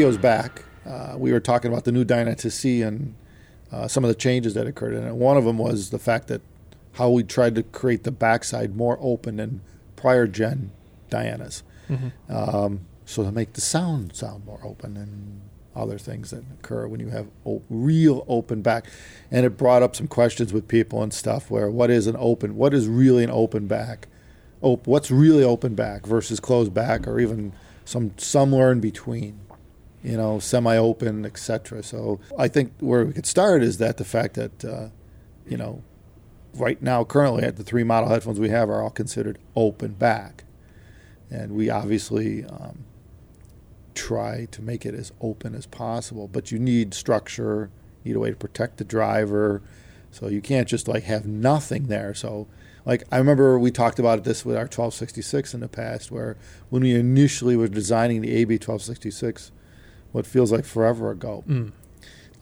videos back, uh, we were talking about the new Diana TC and uh, some of the changes that occurred in it. One of them was the fact that how we tried to create the backside more open than prior gen Dianas. Mm-hmm. Um, so to make the sound sound more open and other things that occur when you have o- real open back. And it brought up some questions with people and stuff where what is an open, what is really an open back? Op- what's really open back versus closed back or even some somewhere in between, you know, semi-open, etc. So I think where we could start is that the fact that, uh, you know, right now currently at the three model headphones we have are all considered open back, and we obviously um, try to make it as open as possible. But you need structure, you need a way to protect the driver. So you can't just like have nothing there. So like I remember we talked about this with our 1266 in the past, where when we initially were designing the AB 1266, what feels like forever ago, mm.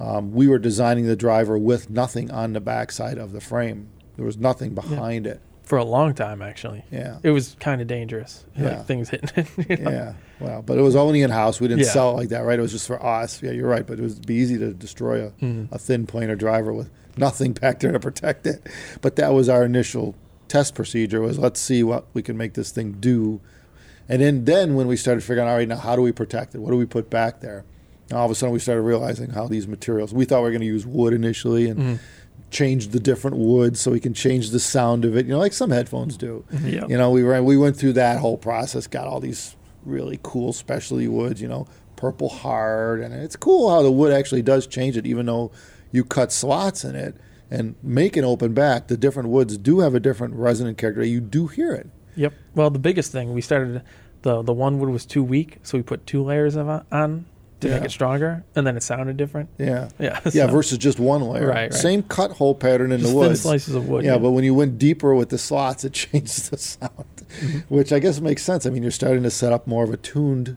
um, we were designing the driver with nothing on the backside of the frame. There was nothing behind yeah. it for a long time actually. Yeah, it was kind of dangerous. Yeah, like things hitting it. You know? Yeah, well, but it was only in house. We didn't yeah. sell it like that, right? It was just for us. Yeah, you're right. But it would be easy to destroy a, mm-hmm. a thin planar driver with nothing back there to protect it. But that was our initial test procedure. Was let's see what we can make this thing do. And then, then when we started figuring out, all right, now how do we protect it? What do we put back there? And all of a sudden, we started realizing how these materials. We thought we were going to use wood initially, and mm-hmm change the different woods so we can change the sound of it. You know, like some headphones do. Yep. You know, we ran, we went through that whole process, got all these really cool specialty woods. You know, purpleheart, and it's cool how the wood actually does change it, even though you cut slots in it and make an open back. The different woods do have a different resonant character. You do hear it. Yep. Well, the biggest thing we started the the one wood was too weak, so we put two layers of on to yeah. make it stronger, and then it sounded different. Yeah, yeah, yeah. Versus just one layer. Right, right. Same cut hole pattern in just the wood. slices of wood. Yeah, yeah, but when you went deeper with the slots, it changed the sound, mm-hmm. which I guess makes sense. I mean, you're starting to set up more of a tuned,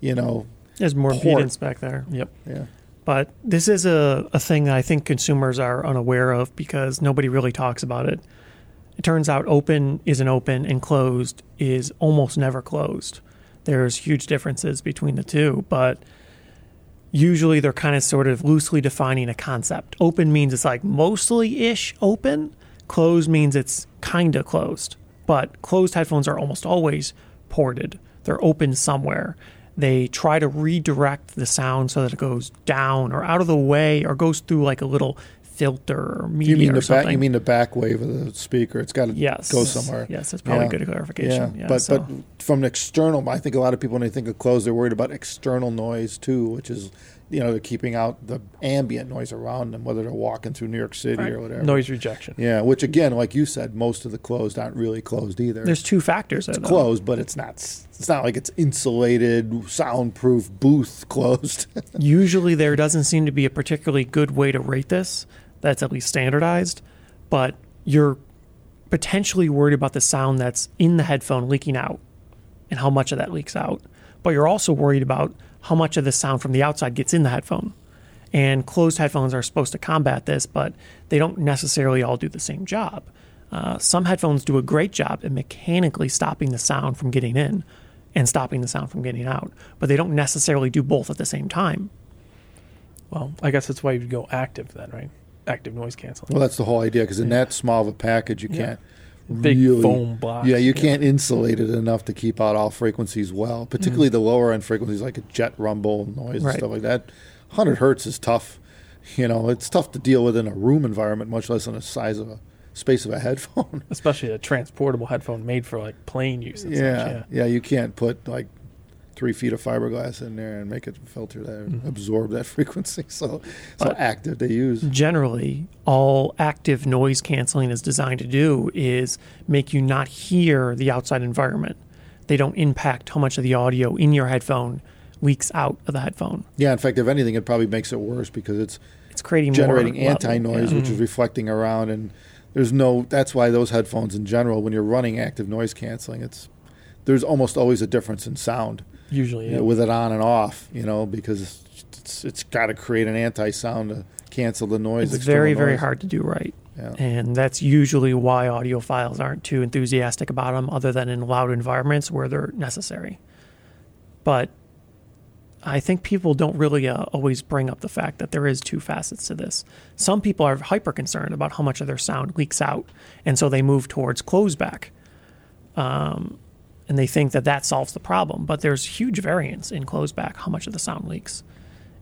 you know. There's more port. impedance back there. Yep. Yeah. But this is a, a thing that I think consumers are unaware of because nobody really talks about it. It turns out open isn't open and closed is almost never closed. There's huge differences between the two, but usually they're kind of sort of loosely defining a concept. Open means it's like mostly ish open, closed means it's kind of closed. But closed headphones are almost always ported, they're open somewhere. They try to redirect the sound so that it goes down or out of the way or goes through like a little filter or media you mean the back, you mean the back wave of the speaker? It's got to yes. go somewhere. Yes, that's probably yeah. good clarification. Yeah, yeah but so. but from an external, I think a lot of people when they think of closed, they're worried about external noise too, which is you know they're keeping out the ambient noise around them, whether they're walking through New York City right. or whatever. Noise rejection. Yeah, which again, like you said, most of the closed aren't really closed either. There's two factors. It's closed, but it's not. It's not like it's insulated, soundproof booth closed. Usually, there doesn't seem to be a particularly good way to rate this that's at least standardized, but you're potentially worried about the sound that's in the headphone leaking out and how much of that leaks out. But you're also worried about how much of the sound from the outside gets in the headphone. And closed headphones are supposed to combat this, but they don't necessarily all do the same job. Uh, some headphones do a great job at mechanically stopping the sound from getting in and stopping the sound from getting out, but they don't necessarily do both at the same time. Well, I guess that's why you'd go active then, right? Active noise canceling. Well, that's the whole idea because in that small of a package, you yeah. can't big really, foam box. Yeah, you can't insulate it enough to keep out all frequencies well, particularly mm the lower end frequencies like a jet rumble noise right. and stuff like that. 100 hertz is tough. You know, it's tough to deal with in a room environment, much less in the size of a space of a headphone. Especially a transportable headphone made for like plane use. Yeah, yeah, yeah. You can't put like three feet of fiberglass in there and make it filter that, mm-hmm. absorb that frequency. So, so active they use. Generally, all active noise canceling is designed to do is make you not hear the outside environment. They don't impact how much of the audio in your headphone leaks out of the headphone. Yeah, in fact, if anything, it probably makes it worse because it's it's creating generating anti noise, yeah. which mm-hmm. is reflecting around, and there's no. That's why those headphones in general, when you're running active noise canceling, it's there's almost always a difference in sound. Usually, yeah. with it on and off, you know, because it's it's got to create an anti sound to cancel the noise. It's very noise. very hard to do right. Yeah. And that's usually why audiophiles aren't too enthusiastic about them, other than in loud environments where they're necessary. But I think people don't really uh, always bring up the fact that there is two facets to this. Some people are hyper concerned about how much of their sound leaks out, and so they move towards closeback. Um, and they think that that solves the problem. But there's huge variance in closeback, how much of the sound leaks.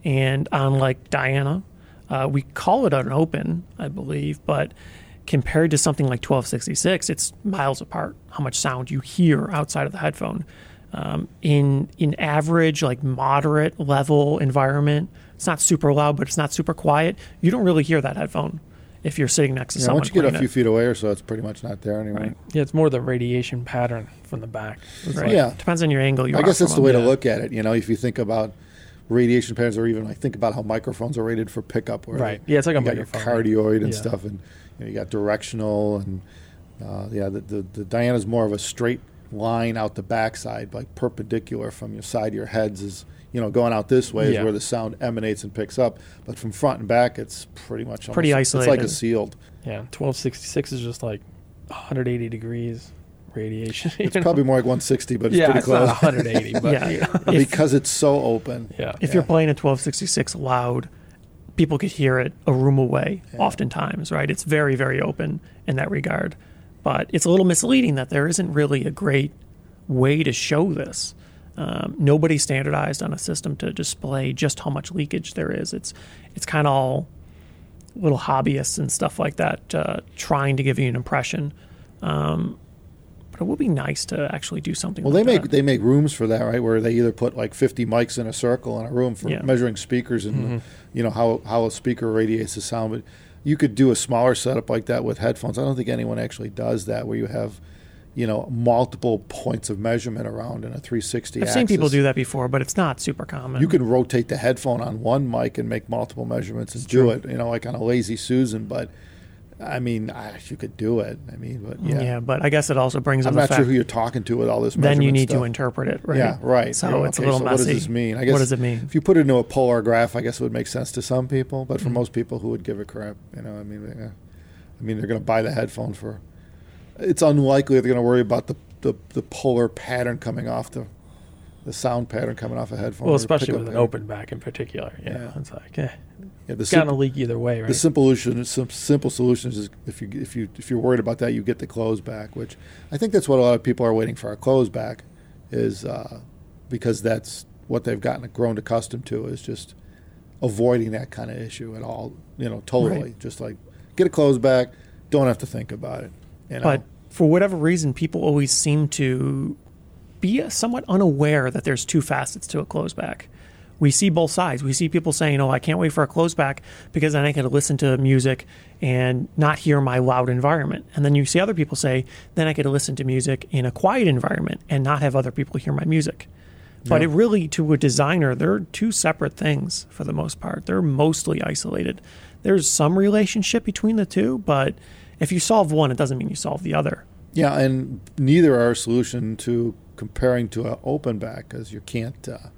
And on like Diana, uh, we call it an open, I believe, but compared to something like 1266, it's miles apart how much sound you hear outside of the headphone. Um, in in average, like moderate level environment, it's not super loud, but it's not super quiet. You don't really hear that headphone if you're sitting next to Yeah, someone. once you get a few it. feet away or so, it's pretty much not there anymore. Right. Yeah, it's more the radiation pattern from the back. Right. Yeah. depends on your angle. You I guess that's the way them. to look at it. You know, if you think about radiation patterns, or even like think about how microphones are rated for pickup, where Right. Yeah, it's like a you got your microphone, cardioid and Yeah. stuff, and you, know, you got directional, and uh, yeah, the, the the Diana's more of a straight line out the backside, like perpendicular from your side. of Your heads is you know going out this way Yeah. is where the sound emanates and picks up, but from front and back, it's pretty much Pretty almost- It's like a sealed. Yeah, 1266 is just like 180 degrees radiation. It's know? probably more like 160, but it's yeah, pretty it's close not 180, but Yeah. you. If- because it's so open. yeah. if you're playing a 1266 loud, people could hear it a room away Yeah. oftentimes, right? It's very, very open in that regard. But it's a little misleading that there isn't really a great way to show this. Um, nobody standardized on a system to display just how much leakage there is. It's it's kind of all little hobbyists and stuff like that uh, trying to give you an impression. Um, but it would be nice to actually do something. Well, like they make that. they make rooms for that, right? Where they either put like 50 mics in a circle in a room for Yeah. measuring speakers and you know how how a speaker radiates the sound. But you could do a smaller setup like that with headphones. I don't think anyone actually does that, where you have you know multiple points of measurement around in a 360. I've seen people do that before, but it's not super common. You can rotate the headphone on one mic and make multiple measurements and do it, you know, like on a lazy Susan. But I mean, I, you could do it. I mean, but yeah, Yeah. but I guess it also brings up I'm the not fact sure who you're talking to with all this. then you need stuff. to interpret it, right? Yeah, right. So know, it's a little so messy. What does this mean? I guess what does it mean? if you put it into a polar graph, I guess it would make sense to some people, but Mm-hmm. for most people who would give a crap, you know, I mean, yeah. I mean, they're going to buy the headphone for. It's unlikely they're going to worry about the, the, the polar pattern coming off the, the sound pattern coming off a headphone. Well, especially with an pattern. open back in particular. You know, Yeah. it's like, eh, Yeah, the it's gonna leak either way, right? the simple solution, simple solutions is if you if you if you're worried about that, you get the close back, which I think that's what a lot of people are waiting for. A close back is uh, because that's what they've gotten grown accustomed to is just avoiding that kind of issue at all. You know, totally, Right. just like get a close back, don't have to think about it. You know? But for whatever reason, people always seem to be somewhat unaware that there's two facets to a closeback. We see both sides. We see people saying, "Oh, I can't wait for a closeback because then I can listen to music and not hear my loud environment." And then you see other people say, "Then I could listen to music in a quiet environment and not have other people hear my music." But Yeah. it really, to a designer, they're two separate things for the most part. They're mostly isolated. There's some relationship between the two, but if you solve one, it doesn't mean you solve the other. yeah, and neither are a solution to comparing to an open back because you can't. Uh,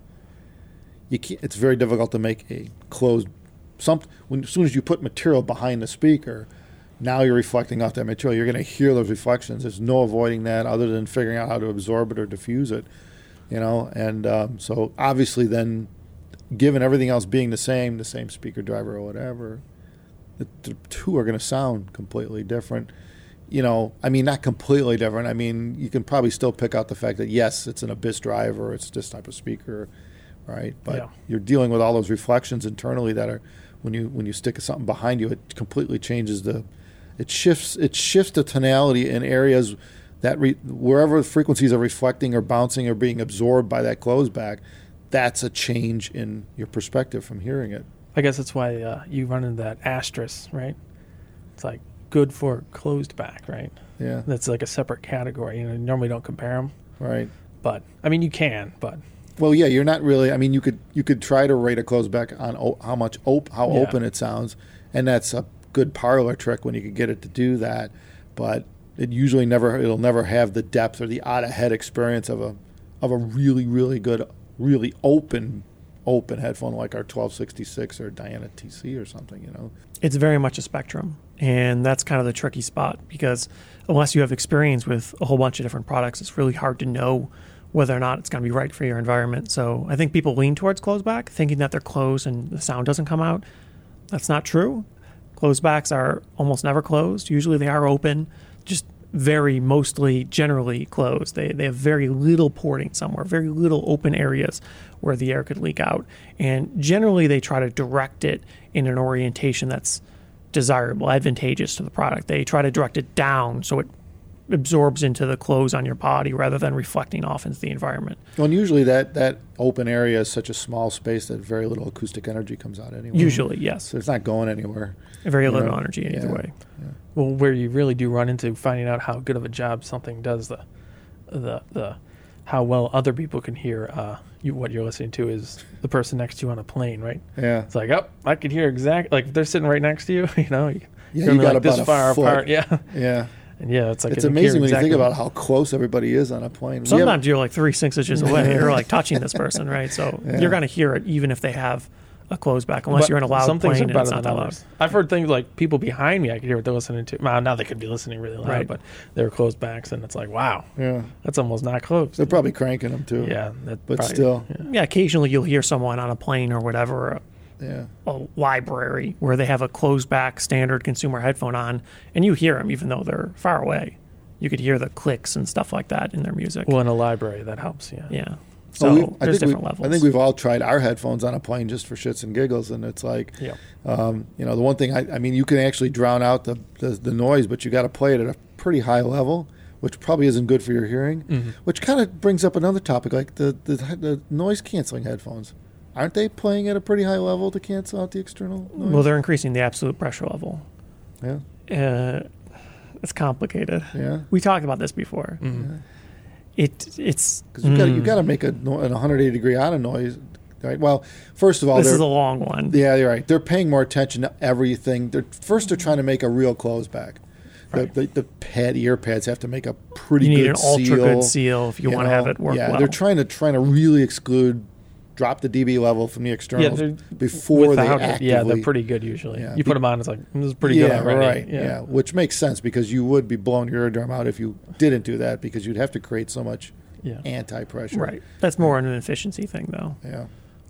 you can't. It's very difficult to make a closed. Some when as soon as you put material behind the speaker, now you're reflecting off that material. You're going to hear those reflections. There's no avoiding that other than figuring out how to absorb it or diffuse it. You know, and um, so obviously then, given everything else being the same, the same speaker driver or whatever, the, the two are going to sound completely different. You know, I mean, not completely different. I mean, you can probably still pick out the fact that yes, it's an Abyss driver, it's this type of speaker, right? But Yeah. you're dealing with all those reflections internally that are when you when you stick something behind you, it completely changes the, it shifts it shifts the tonality in areas that re, wherever the frequencies are reflecting or bouncing or being absorbed by that closed back, that's a change in your perspective from hearing it. I guess that's why uh, you run into that asterisk, right? It's like good for closed back, right? Yeah, That's like a separate category. You know, you normally don't compare them, right. but I mean, you can, but Well, yeah, you're not really. I mean, you could you could try to rate a close back on o- how much op- how Yeah. open it sounds, and that's a good parlor trick when you can get it to do that. But it usually never it'll never have the depth or the out of head experience of a of a really really good really open open headphone like our 1266 or Diana TC or something. You know. It's very much a spectrum. And that's kind of the tricky spot because unless you have experience with a whole bunch of different products, it's really hard to know whether or not it's going to be right for your environment. So I think people lean towards closed back, thinking that they're closed and the sound doesn't come out. That's not true. Closed backs are almost never closed. Usually they are open, just very mostly generally closed. They, they have very little porting somewhere, very little open areas where the air could leak out. And generally they try to direct it in an orientation that's desirable, advantageous to the product. They try to direct it down so it absorbs into the clothes on your body rather than reflecting off into the environment. Well, and usually that, that open area is such a small space that very little acoustic energy comes out anyway. Usually, yes. So it's not going anywhere. Very little know, energy either yeah. way. Well, where you really do run into finding out how good of a job something does, the the the how well other people can hear uh, you what you're listening to is the person next to you on a plane, right? Yeah. It's like, oh, I could hear exactly. like if they're sitting right next to you, you know, you, Yeah, you're you got like this a far foot. apart, yeah, Yeah. And yeah, it's like It's you can hear amazing when you think about how close everybody is on a plane. We have- Sometimes you're like three, six inches away. You're like touching this person, right? So Yeah. you're going to hear it even if they have a closed back, unless But you're in a loud some things plane are and it's better not than that loud. others. I've heard things like people behind me, I could hear what they're listening to. Well, now they could be listening really loud, Right. but they were closed backs, and it's like, wow, yeah. that's almost not close. They're probably cranking them too. yeah, But probably- still. yeah. Yeah, occasionally you'll hear someone on a plane or whatever, Yeah. a, a library where they have a closed back standard consumer headphone on, and you hear them even though they're far away. You could hear the clicks and stuff like that in their music. Well, in a library, that helps. Yeah. yeah. Well, So we- there's think we- different levels. I think we've all tried our headphones on a plane just for shits and giggles, and it's like, Yeah. um, you know, the one thing I, I mean, you can actually drown out the the, the noise, but you got to play it at a pretty high level, which probably isn't good for your hearing. Mhm. Which kind of brings up another topic, like the, the the noise canceling headphones. Aren't they playing at a pretty high level to cancel out the external noise? well, they're increasing the absolute pressure level. yeah, Uh, it's complicated. yeah. We talked about this before. Mhm. It it's Because you got you mm, got to make a, no- an 180 degree out of noise, right? Well, first of all, This they're, is a long one. Yeah, you're right. They're paying more attention to everything. They're first they're trying to make a real close back. The, Right. the, the pad ear pads have to make a pretty you need good an ultra seal, good seal if you, want to have it work Yeah, well. they're trying to trying to really exclude, drop the dB level from the Yeah, externals they're before they it, actively. yeah, they're pretty good usually. Yeah. You put them on, it's like this is pretty yeah, good already. right. Yeah. Yeah. which makes sense because you would be blowing your eardrum out if you didn't do that because you'd have to create so much yeah. anti-pressure. right. That's more an efficiency thing, though. Yeah.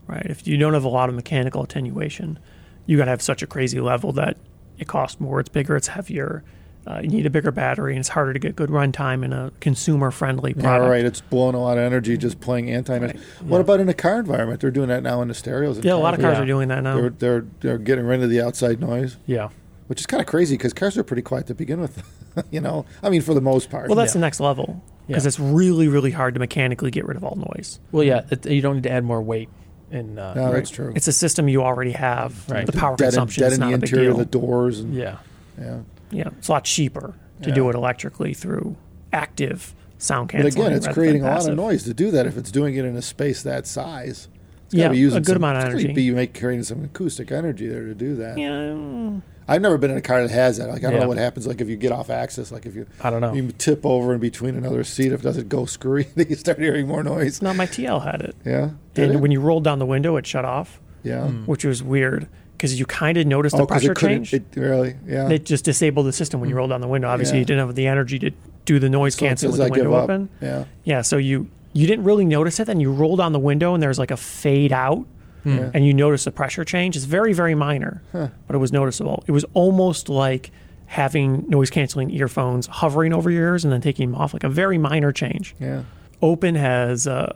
Right. If you don't have a lot of mechanical attenuation, you got to have such a crazy level that it costs more. It's bigger. It's heavier. Uh, you need a bigger battery, and it's harder to get good runtime in a consumer-friendly Yeah, product. right. It's blowing a lot of energy just playing anti-noise. Right. What Yeah. about in a car environment? They're doing that now in the stereos. in Yeah, a lot of cars Yeah. are doing that now. They're they're they're getting rid of the outside noise, Yeah. which is kind of crazy because cars are pretty quiet to begin with. you know, I mean, for the most part. Well, that's Yeah. the next level because Yeah. it's really, really hard to mechanically get rid of all noise. Well, yeah. It, you don't need to add more weight. In uh, no, that's true. It's a system you already have. Right. The power dead in, consumption dead is in the not a big interior deal. of the doors, and yeah. yeah. Yeah, it's a lot cheaper to Yeah. do it electrically through active sound canceling. But again, it's creating a lot of noise to do that. If it's doing it in a space that size, it's Yeah, be using a good some, amount of energy. Be make creating some acoustic energy there to do that. Yeah, I've never been in a car that has that. Like I don't Yeah. know what happens. Like if you get off axis, like if you I don't know. you tip over in between another seat, if it does it go screwy, then you start hearing more noise. no, my TL had it. Yeah. Did And it? when you rolled down the window, it shut off, yeah. Which was weird because you kind of noticed the Oh, 'cause pressure it couldn't. change. It really. Yeah. It just disabled the system when you rolled down the window. Obviously, Yeah. you didn't have the energy to do the noise So it canceling with the I give window open. Yeah. Yeah, so you you didn't really notice it. Then you rolled down the window and there's like a fade out, Yeah. and you notice the pressure change. It's very very minor, Huh. but it was noticeable. It was almost like having noise canceling earphones hovering over your ears and then taking them off, like a very minor change. Yeah. Open has uh,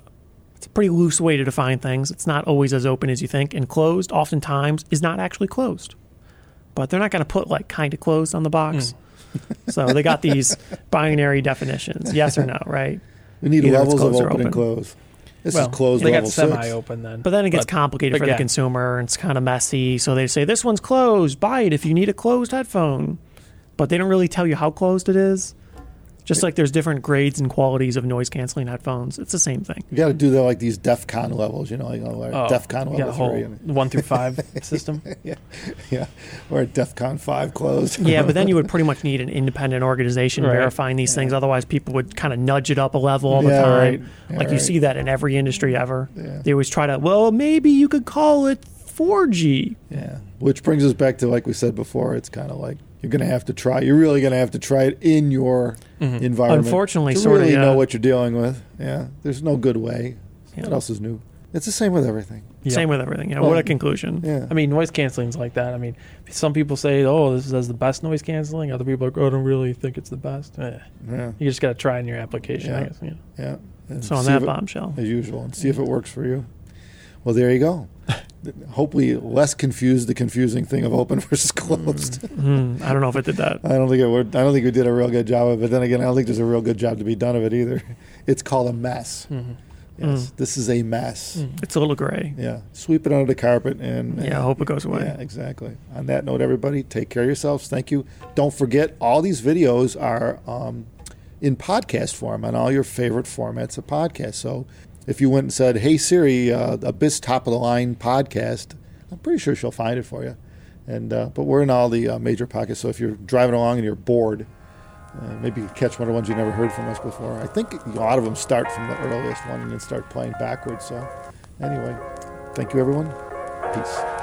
it's a pretty loose way to define things. It's not always as open as you think, and closed oftentimes is not actually closed. But they're not going to put like kind of closed on the box. Mm. so they got these binary definitions, yes or no, right? We need Either it's levels of closed or open, and open. close. This well, is closed they level got semi six. open then. But then it gets complicated for the consumer and it's kind of messy. So they say this one's closed. Buy it if you need a closed headphone. But they don't really tell you how closed it is. Just like there's different grades and qualities of noise canceling headphones. It's the same thing. You got to do the, like these DEF CON levels, you know, like Oh, DEF CON you level three. And, one through five system. yeah, yeah. Or at DEF CON five closed. Yeah, but then you would pretty much need an independent organization Right. verifying these things. Otherwise, people would kind of nudge it up a level all the Yeah, time. right. Yeah, like you see that in every industry ever. Yeah. They always try to, well, maybe you could call it 4G. Yeah. Which brings us back to like we said before, it's kind of like you're going to have to try. You're really going to have to try it in your environment. Unfortunately, to sorta, really know what you're dealing with. Yeah, there's no good way. Yeah. What else is new? It's the same with everything. Yeah. Same with everything. Yeah. Well, what a conclusion. Yeah. I mean, noise canceling's like that. I mean, some people say, "Oh, this is the best noise canceling." Other people are like, "Oh, I don't really think it's the best." Eh, yeah, you just got to try in your application. I Yeah. guess. You know. yeah. And So on that if it- bombshell. as usual, and see if it works for you. Well, there you go. Hopefully, less confused the confusing thing of open versus closed. Hmm, I don't know if it did that. I don't think it would. I don't think we did a real good job of it. But then again, I don't think there's a real good job to be done of it either. It's called a mess. Mhm. Yes, this is a mess. Mm. It's a little gray. Yeah, sweep it under the carpet and Yeah, I hope it goes away. Yeah, exactly. On that note, everybody, take care of yourselves. Thank you. Don't forget, all these videos are um, in podcast form on all your favorite formats of podcasts. So if you went and said, "Hey Siri, uh, Abyss Top of the Line podcast," I'm pretty sure she'll find it for you. And uh, but we're in all the uh, major pockets, So if you're driving along and you're bored, uh, maybe you catch one of the ones you never heard from us before. I think a lot of them start from the earliest one and then start playing backwards. So anyway, thank you, everyone. Peace.